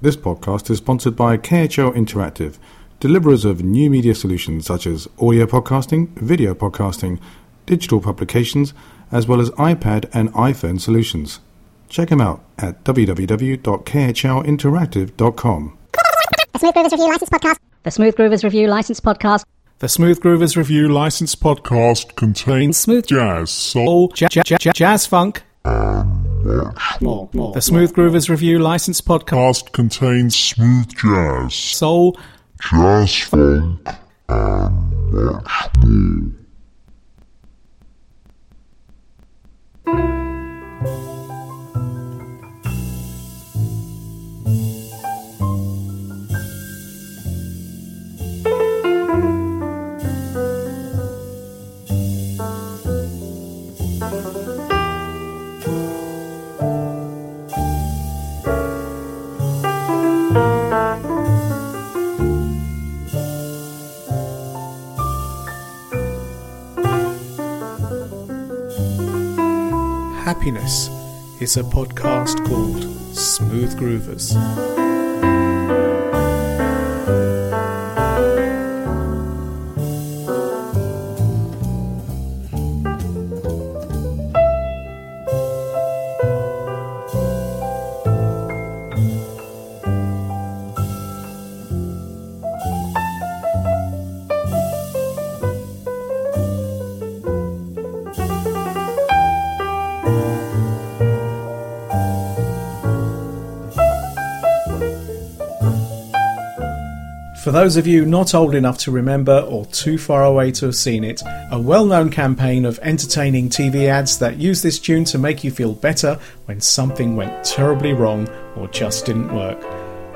This podcast is sponsored by KHL Interactive, deliverers of new media solutions such as audio podcasting, video podcasting, digital publications, as well as iPad and iPhone solutions. Check them out at www.khlinteractive.com. The Smooth Groovers Review License Podcast. The Smooth Groovers Review License Podcast. The Smooth Groovers Review License Podcast contains Smooth jazz, soul, ja- ja- ja- jazz funk. more, more. The Smooth Groovers Review Licensed Podcast. Podcast contains smooth jazz, soul, jazz funk, and much more. Happiness is a podcast called Smooth Groovers. Those of you not old enough to remember or too far away to have seen it, a well known campaign of entertaining TV ads that use this tune to make you feel better when something went terribly wrong or just didn't work.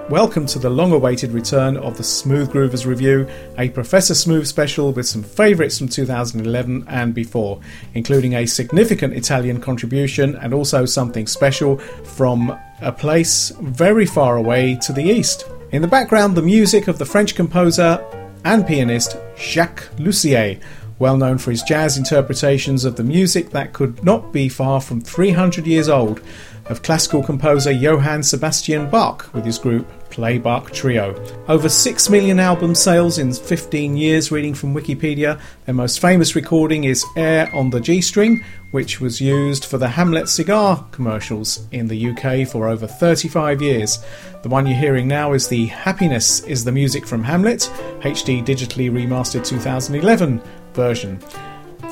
Welcome to the long awaited return of the Smooth Groovers Review, a Professor Smooth special with some favourites from 2011 and before, including a significant Italian contribution and also something special from a place very far away to the east. In the background, the music of the French composer and pianist Jacques Loussier, well known for his jazz interpretations of the music that could not be far from 300 years old, of classical composer Johann Sebastian Bach with his group Play Bach Trio. Over 6 million album sales in 15 years, reading from Wikipedia. Their most famous recording is Air on the G String, which was used for the Hamlet cigar commercials in the UK for over 35 years. The one you're hearing now is the Happiness is the Music from Hamlet, HD digitally remastered 2011 version.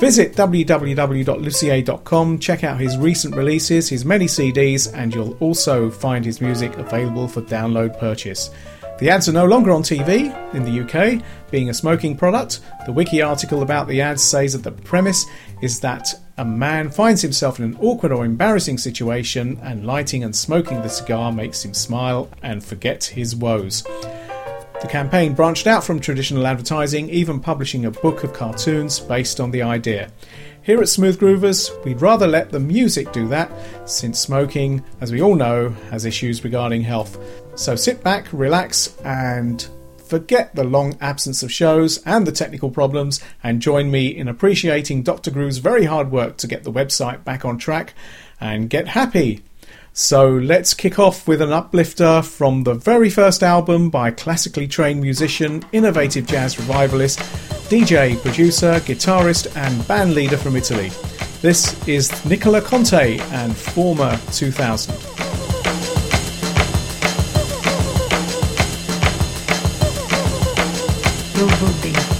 Visit www.loussier.com, check out his recent releases, his many CDs, and you'll also find his music available for download purchase. The ads are no longer on TV in the UK, being a smoking product. The wiki article about the ads says that the premise is that a man finds himself in an awkward or embarrassing situation, and lighting and smoking the cigar makes him smile and forget his woes. The campaign branched out from traditional advertising, even publishing a book of cartoons based on the idea. Here at Smooth Groovers, we'd rather let the music do that, since smoking, as we all know, has issues regarding health. So sit back, relax, and forget the long absence of shows and the technical problems, and join me in appreciating Dr. Groove's very hard work to get the website back on track and get happy. So let's kick off with an uplifter from the very first album by classically trained musician, innovative jazz revivalist, DJ, producer, guitarist, and band leader from Italy. This is Nicola Conte and Forma 2000. Eu vou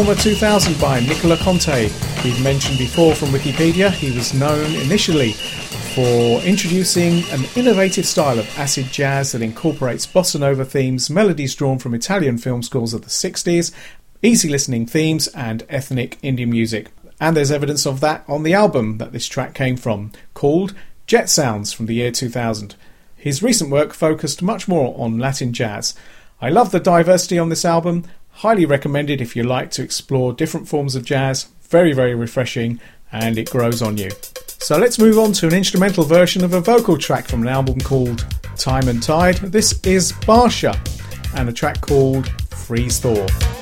Forma 2000 by Nicola Conte. We've mentioned before from Wikipedia, he was known initially for introducing an innovative style of acid jazz that incorporates bossa nova themes, melodies drawn from Italian film scores of the 60s, easy listening themes, and ethnic Indian music. And there's evidence of that on the album that this track came from, called Jet Sounds from the year 2000. His recent work focused much more on Latin jazz. I love the diversity on this album. Highly recommended if you like to explore different forms of jazz. Very, very refreshing and it grows on you. So let's move on to an instrumental version of a vocal track from an album called Time and Tide. This is Basia and a track called Freeze Thaw.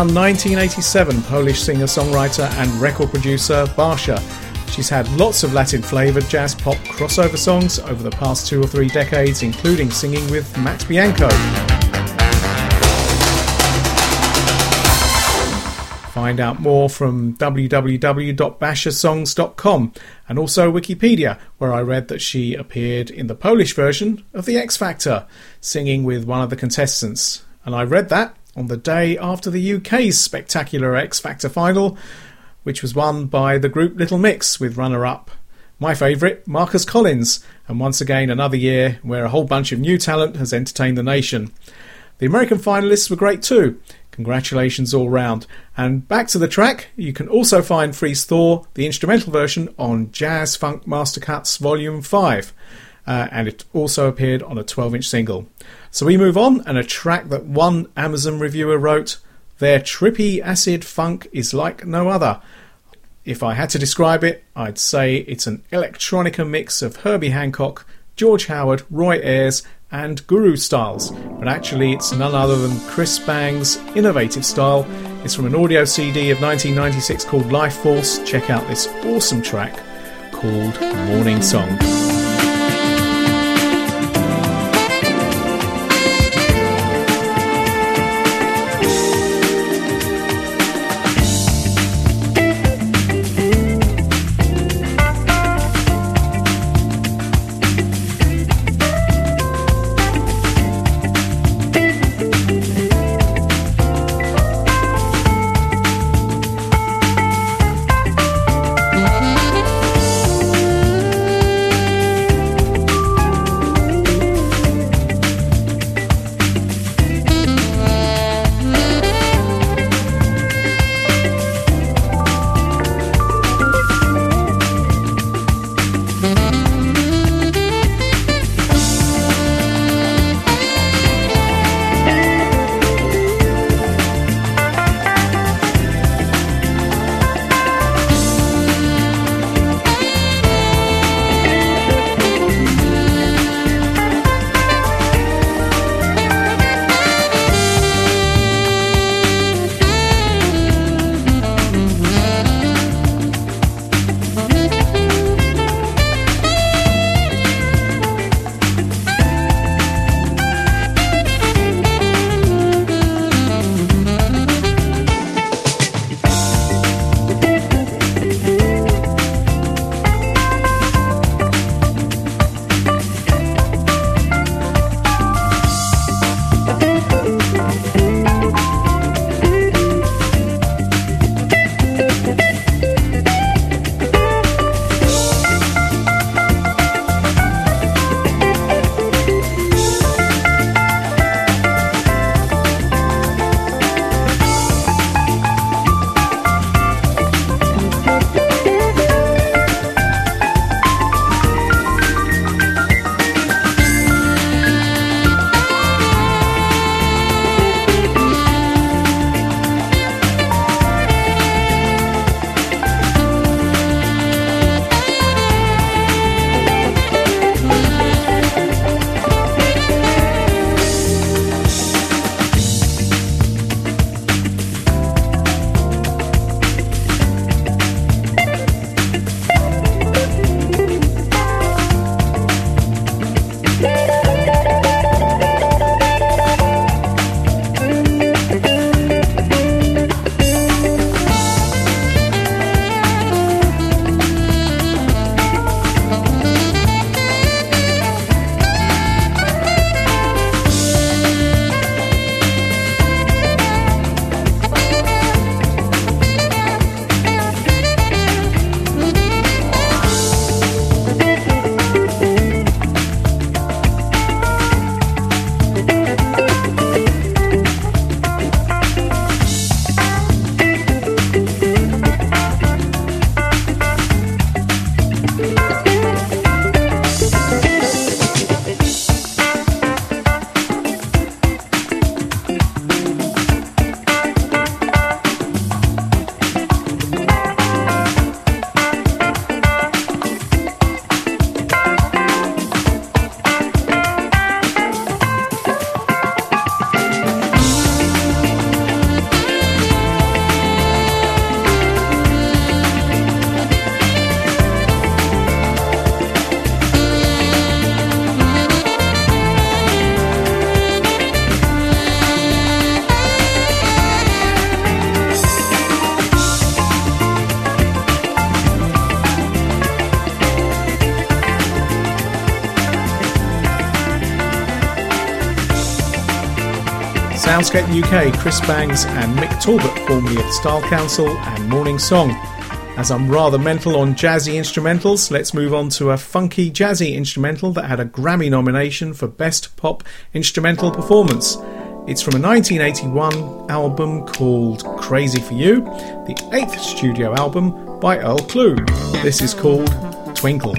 around 1987 Polish singer songwriter and record producer Basia. She's had lots of Latin flavoured jazz pop crossover songs over the past two or three decades, including singing with Matt Bianco. Find out more from www.basiasongs.com and also Wikipedia, where I read that she appeared in the Polish version of The X Factor, singing with one of the contestants. And I read that on the day after the UK's spectacular X Factor final, which was won by the group Little Mix with runner up my favourite, Marcus Collins, and once again another year where a whole bunch of new talent has entertained the nation. The American finalists were great too. Congratulations all round. And back to the track, you can also find Freeze Thaw, the instrumental version, on Jazz Funk Master Cuts Volume 5. Uh, and it also appeared on a 12 inch single. So we move on, and a track that one Amazon reviewer wrote Their trippy acid funk is like no other. If I had to describe it, I'd say it's an electronica mix of Herbie Hancock, George Howard, Roy Ayers, and Guru styles, but actually it's none other than Chris Bangs' innovative style. It's from an audio CD of 1996 called Life Force. Check out this awesome track called Morning Song. Soundscape UK, Chris Bangs and Mick Talbot, formerly of Style Council and Morning Song. As I'm rather mental on jazzy instrumentals, let's move on to a funky jazzy instrumental that had a Grammy nomination for Best Pop Instrumental Performance. It's from a 1981 album called Crazy for You, the eighth studio album by Earl Klugh. This is called Twinkle.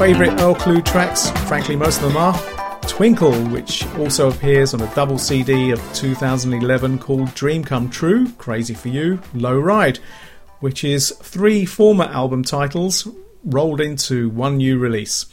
Favourite Earl Klugh tracks, frankly, most of them are. Twinkle, which also appears on a double CD of 2011 called Dream Come True, Crazy for You, Low Ride, which is three former album titles rolled into one new release.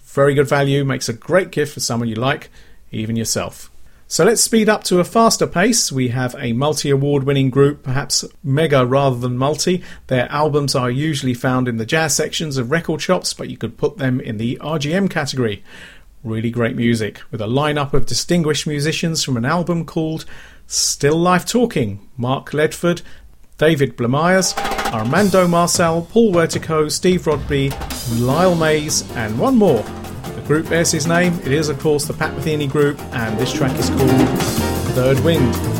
Very good value, makes a great gift for someone you like, even yourself. So let's speed up to a faster pace. We have a multi award winning group, perhaps mega rather than multi. Their albums are usually found in the jazz sections of record shops, but you could put them in the RGM category. Really great music, with a lineup of distinguished musicians from an album called Still Life Talking Mark Ledford, David Blamires, Armando Marçal, Paul Wertico, Steve Rodby, Lyle Mays, and one more group bears his name. It is, of course, the Pat Metheny group, and this track is called Third Wind.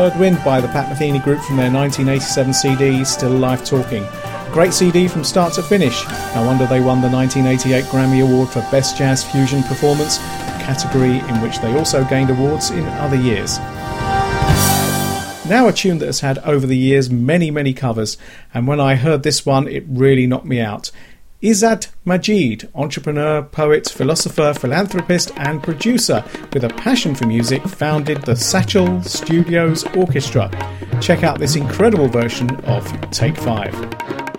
Third Wind by the Pat Metheny Group from their 1987 CD Still Life Talking. Great CD from start to finish. No wonder they won the 1988 Grammy Award for Best Jazz Fusion Performance, a category in which they also gained awards in other years. Now, a tune that has had over the years many, many covers, and when I heard this one, it really knocked me out. Izzat Majeed, entrepreneur, poet, philosopher, philanthropist, and producer with a passion for music, founded the Sachal Studios Orchestra. Check out this incredible version of Take Five.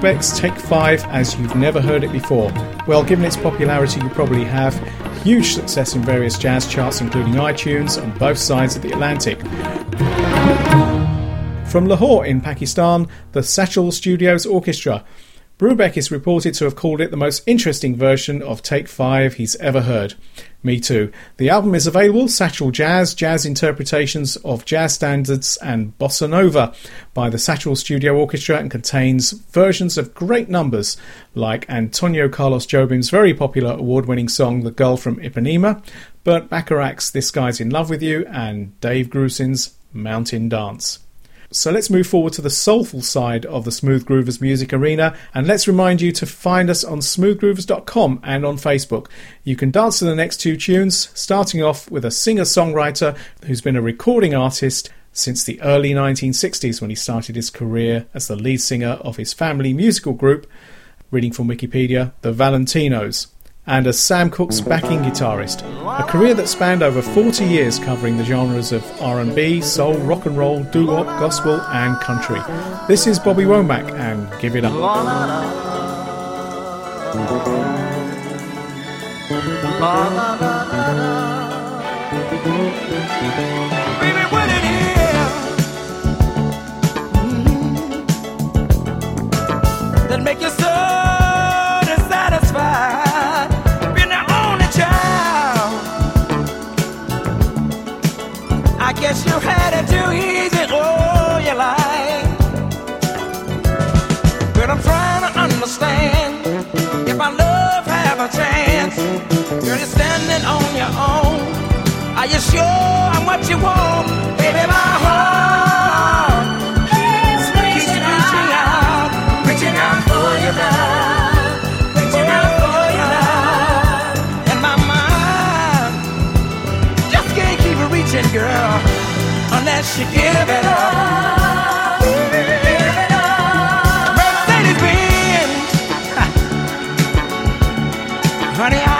Take 5 as you've never heard it before. Well, given its popularity, you probably have. Huge success in various jazz charts, including iTunes, on both sides of the Atlantic. From Lahore in Pakistan, the Sachal Studios Orchestra. Brubeck is reported to have called it the most interesting version of Take 5 he's ever heard. Me too. The album is available, Sachal Jazz, jazz interpretations of jazz standards and bossa nova by the Sachal Studio Orchestra and contains versions of great numbers like Antonio Carlos Jobim's very popular award-winning song The Girl from Ipanema, Burt Bacharach's This Guy's in Love with You and Dave Grusin's Mountain Dance. So let's move forward to the soulful side of the Smooth Groovers music arena and let's remind you to find us on smoothgroovers.com and on Facebook. You can dance to the next two tunes, starting off with a singer songwriter who's been a recording artist since the early 1960s when he started his career as the lead singer of his family musical group, reading from Wikipedia, the Valentinos and as Sam Cooke's backing guitarist. A career that spanned over 40 years covering the genres of R&B, soul, rock and roll, doo-wop, gospel and country. This is Bobby Womack and Give It Up. That make you chance. Girl, you're standing on your own. Are you sure I'm what you want? Baby, my heart keeps reaching out, reaching out for you now, reaching out for you now. And my mind just can't keep reaching, girl, unless you give it up. honey, I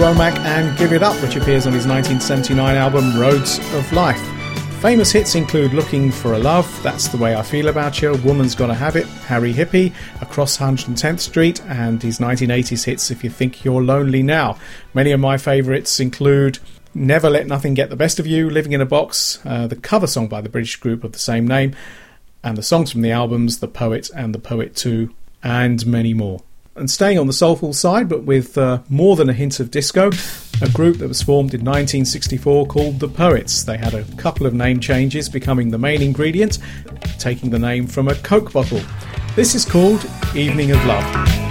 Womack and Give It Up, which appears on his 1979 album Roads of Life. Famous hits include Looking for a Love, That's the Way I Feel About You, Woman's Gotta Have It, Harry Hippie, Across 110th Street, and his 1980s hits If You Think You're Lonely Now. Many of my favourites include Never Let Nothing Get the Best of You, Living in a Box, uh, the cover song by the British group of the same name, and the songs from the albums The Poet and The Poet 2, and many more. And staying on the soulful side, but with uh, more than a hint of disco, a group that was formed in 1964 called The Poets. They had a couple of name changes, becoming the main ingredient, taking the name from a Coke bottle. This is called Evening of Love.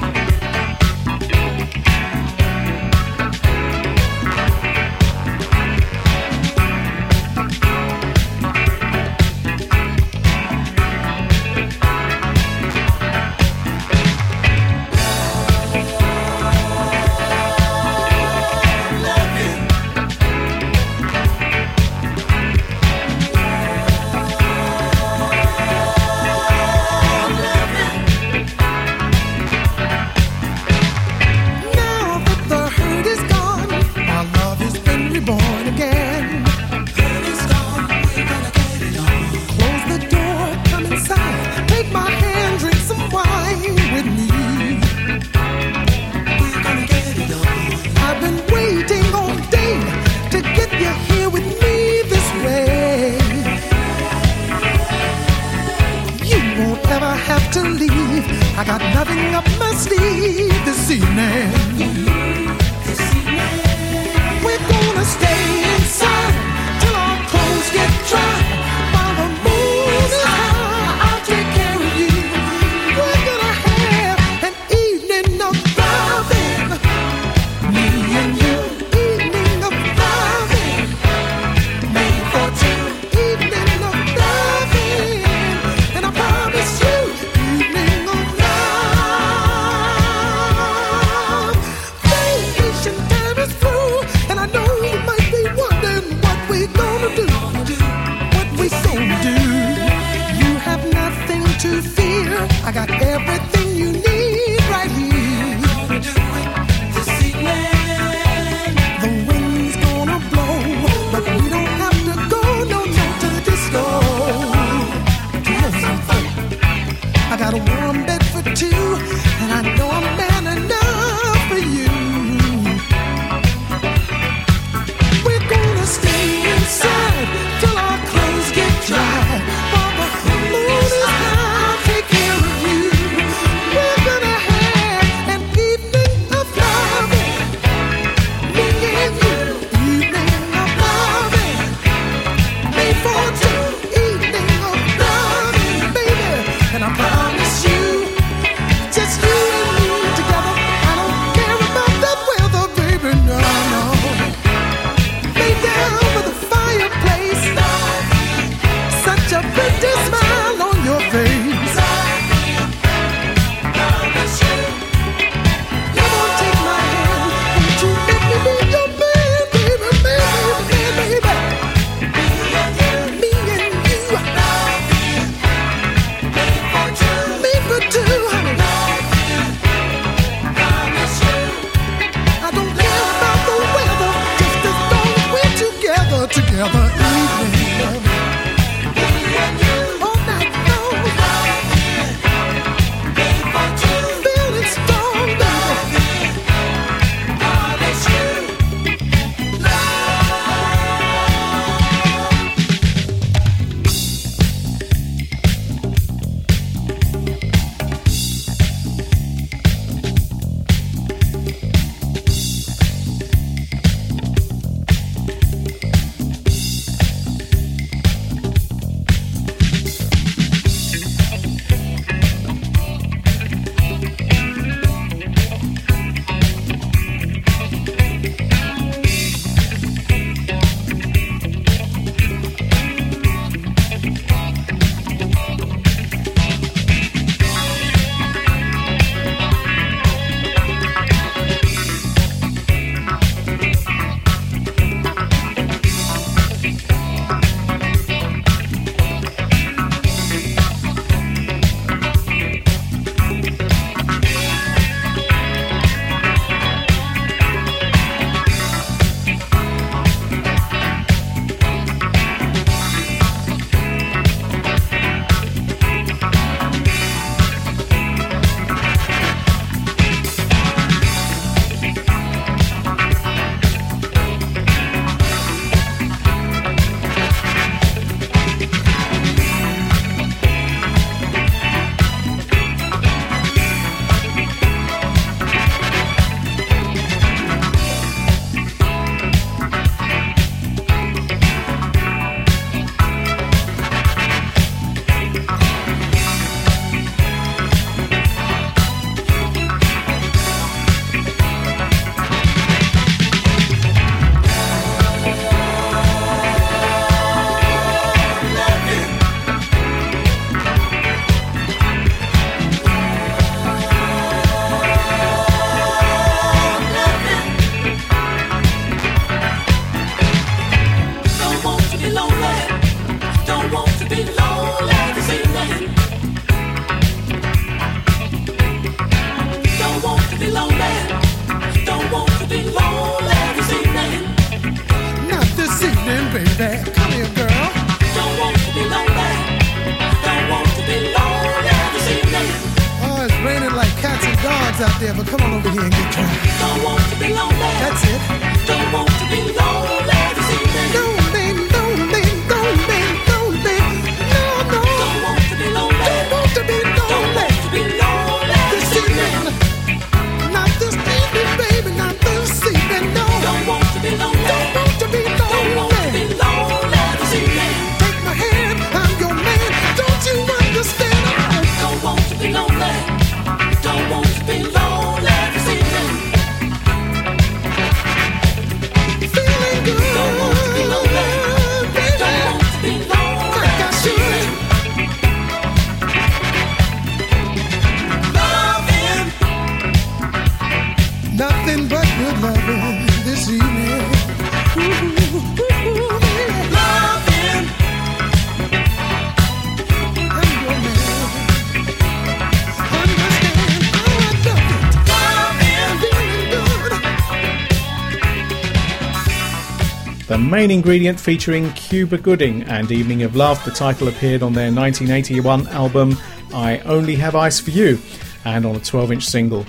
Main ingredient featuring Cuba Gooding and Evening of Love. The title appeared on their 1981 album I Only Have Eyes for You and on a 12 inch single.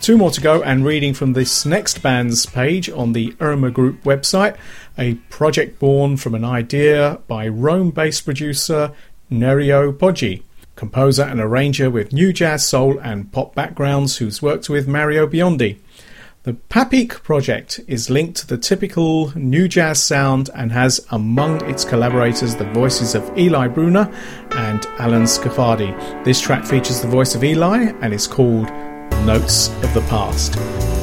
Two more to go, and reading from this next band's page on the Irma Group website, a project born from an idea by Rome based producer Nerio Poggi, composer and arranger with new jazz, soul, and pop backgrounds who's worked with Mario Biondi. The Papik project is linked to the typical new jazz sound and has among its collaborators the voices of Ely Bruna and Alan Scaffardi. This track features the voice of Eli and is called Notes of the Past.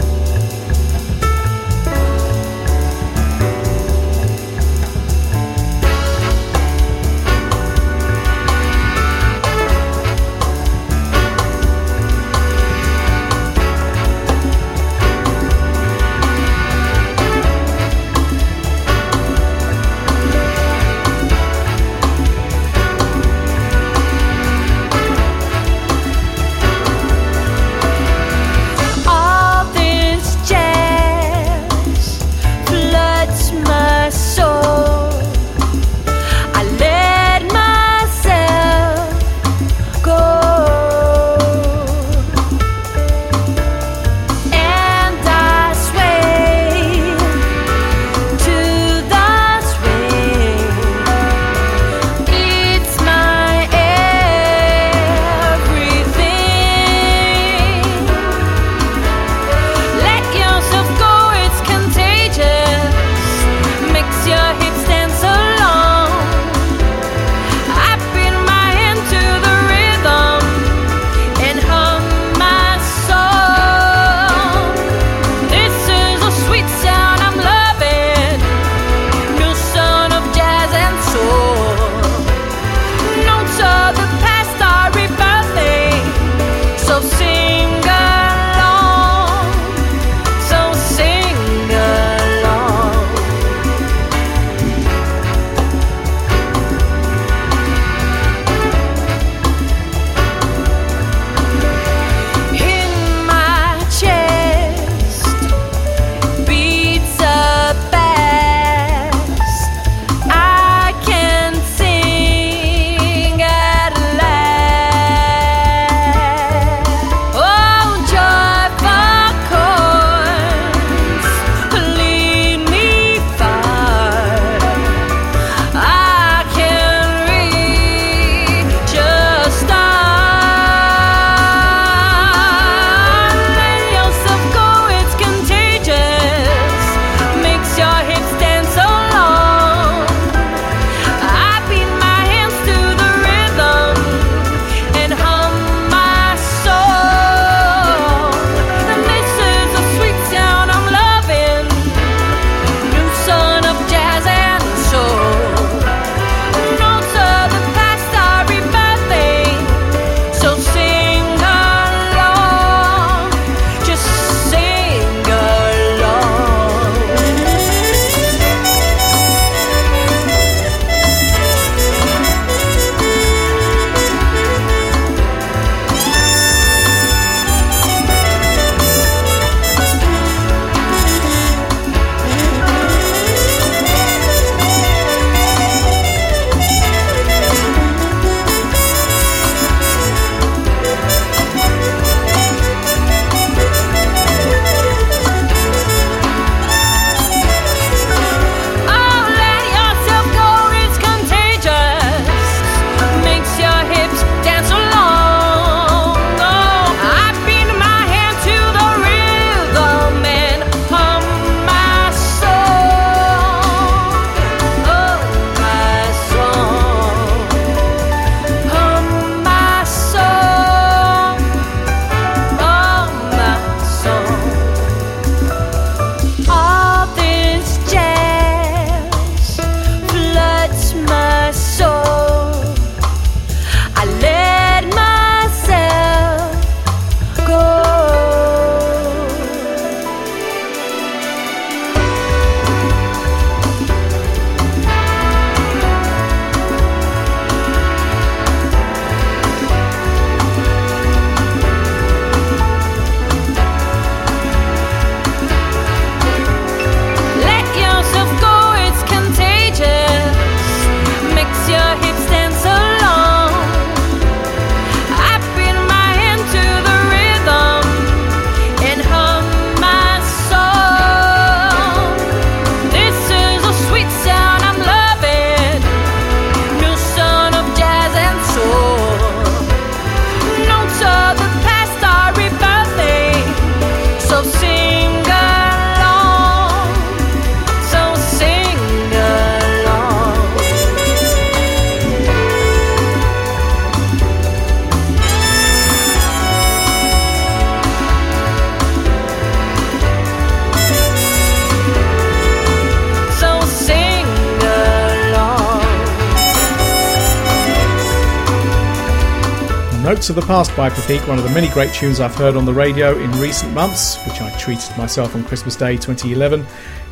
Of the Past by Papik, one of the many great tunes I've heard on the radio in recent months, which I treated myself on Christmas Day 2011.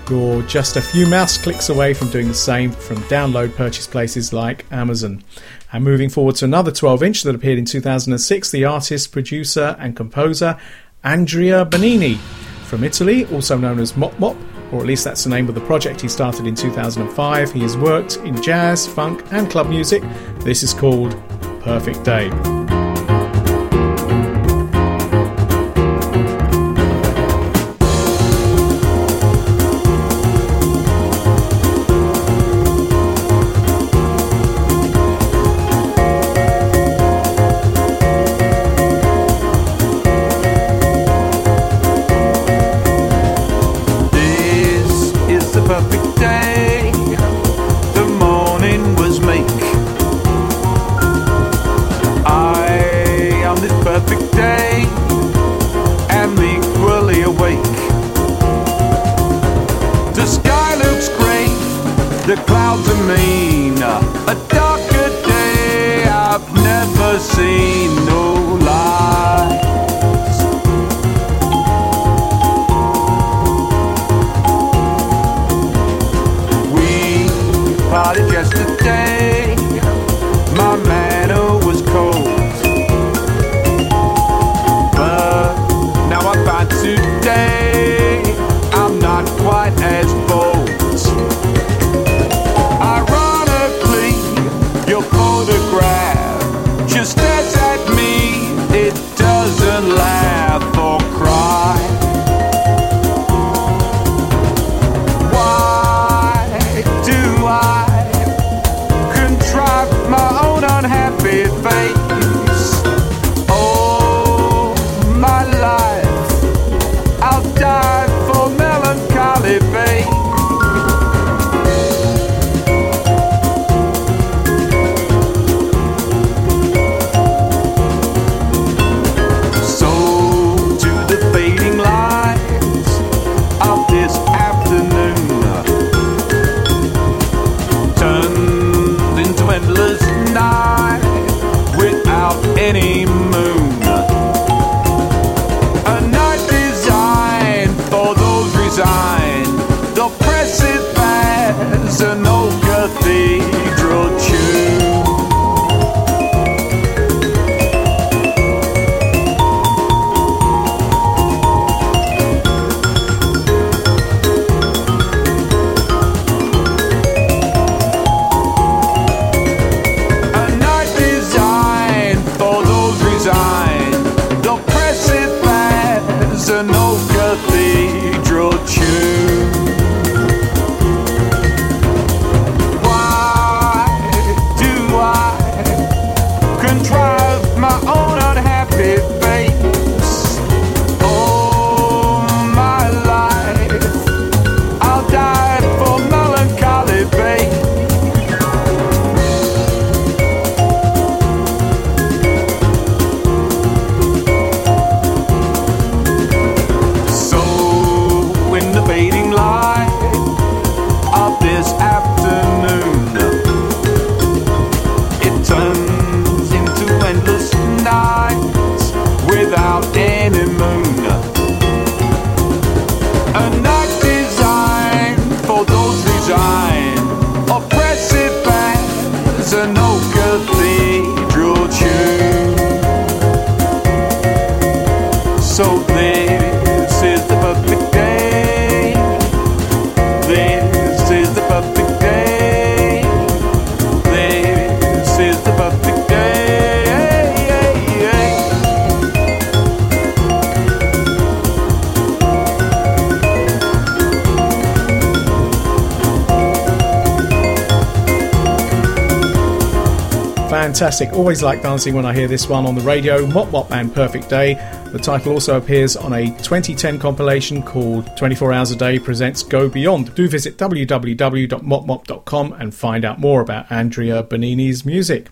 You're just a few mouse clicks away from doing the same from download purchase places like Amazon. And moving forward to another 12 inch that appeared in 2006, the artist, producer, and composer Andrea Benini from Italy, also known as Mop Mop, or at least that's the name of the project he started in 2005. He has worked in jazz, funk, and club music. This is called Perfect Day. Partied yesterday. Always like dancing when I hear this one on the radio. Mop Mop and Perfect Day. The title also appears on a 2010 compilation called 24 Hours a Day Presents Go Beyond. Do visit www.mopmop.com and find out more about Andrea Benini's music.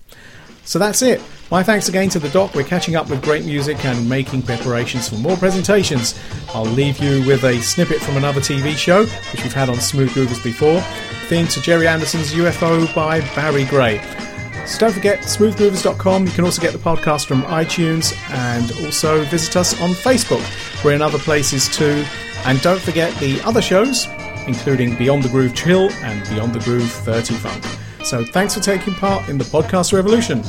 So that's it. My thanks again to the doc. We're catching up with great music and making preparations for more presentations. I'll leave you with a snippet from another TV show, which we've had on Smooth Groovers before. Theme to Gerry Anderson's UFO by Barry Gray. So don't forget smoothgroovers.com. You can also get the podcast from iTunes and also visit us on Facebook. We're in other places too. And don't forget the other shows, including Beyond the Groove Chill and Beyond the Groove 30 Funk. So thanks for taking part in the podcast revolution.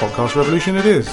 Podcast Revolution it is.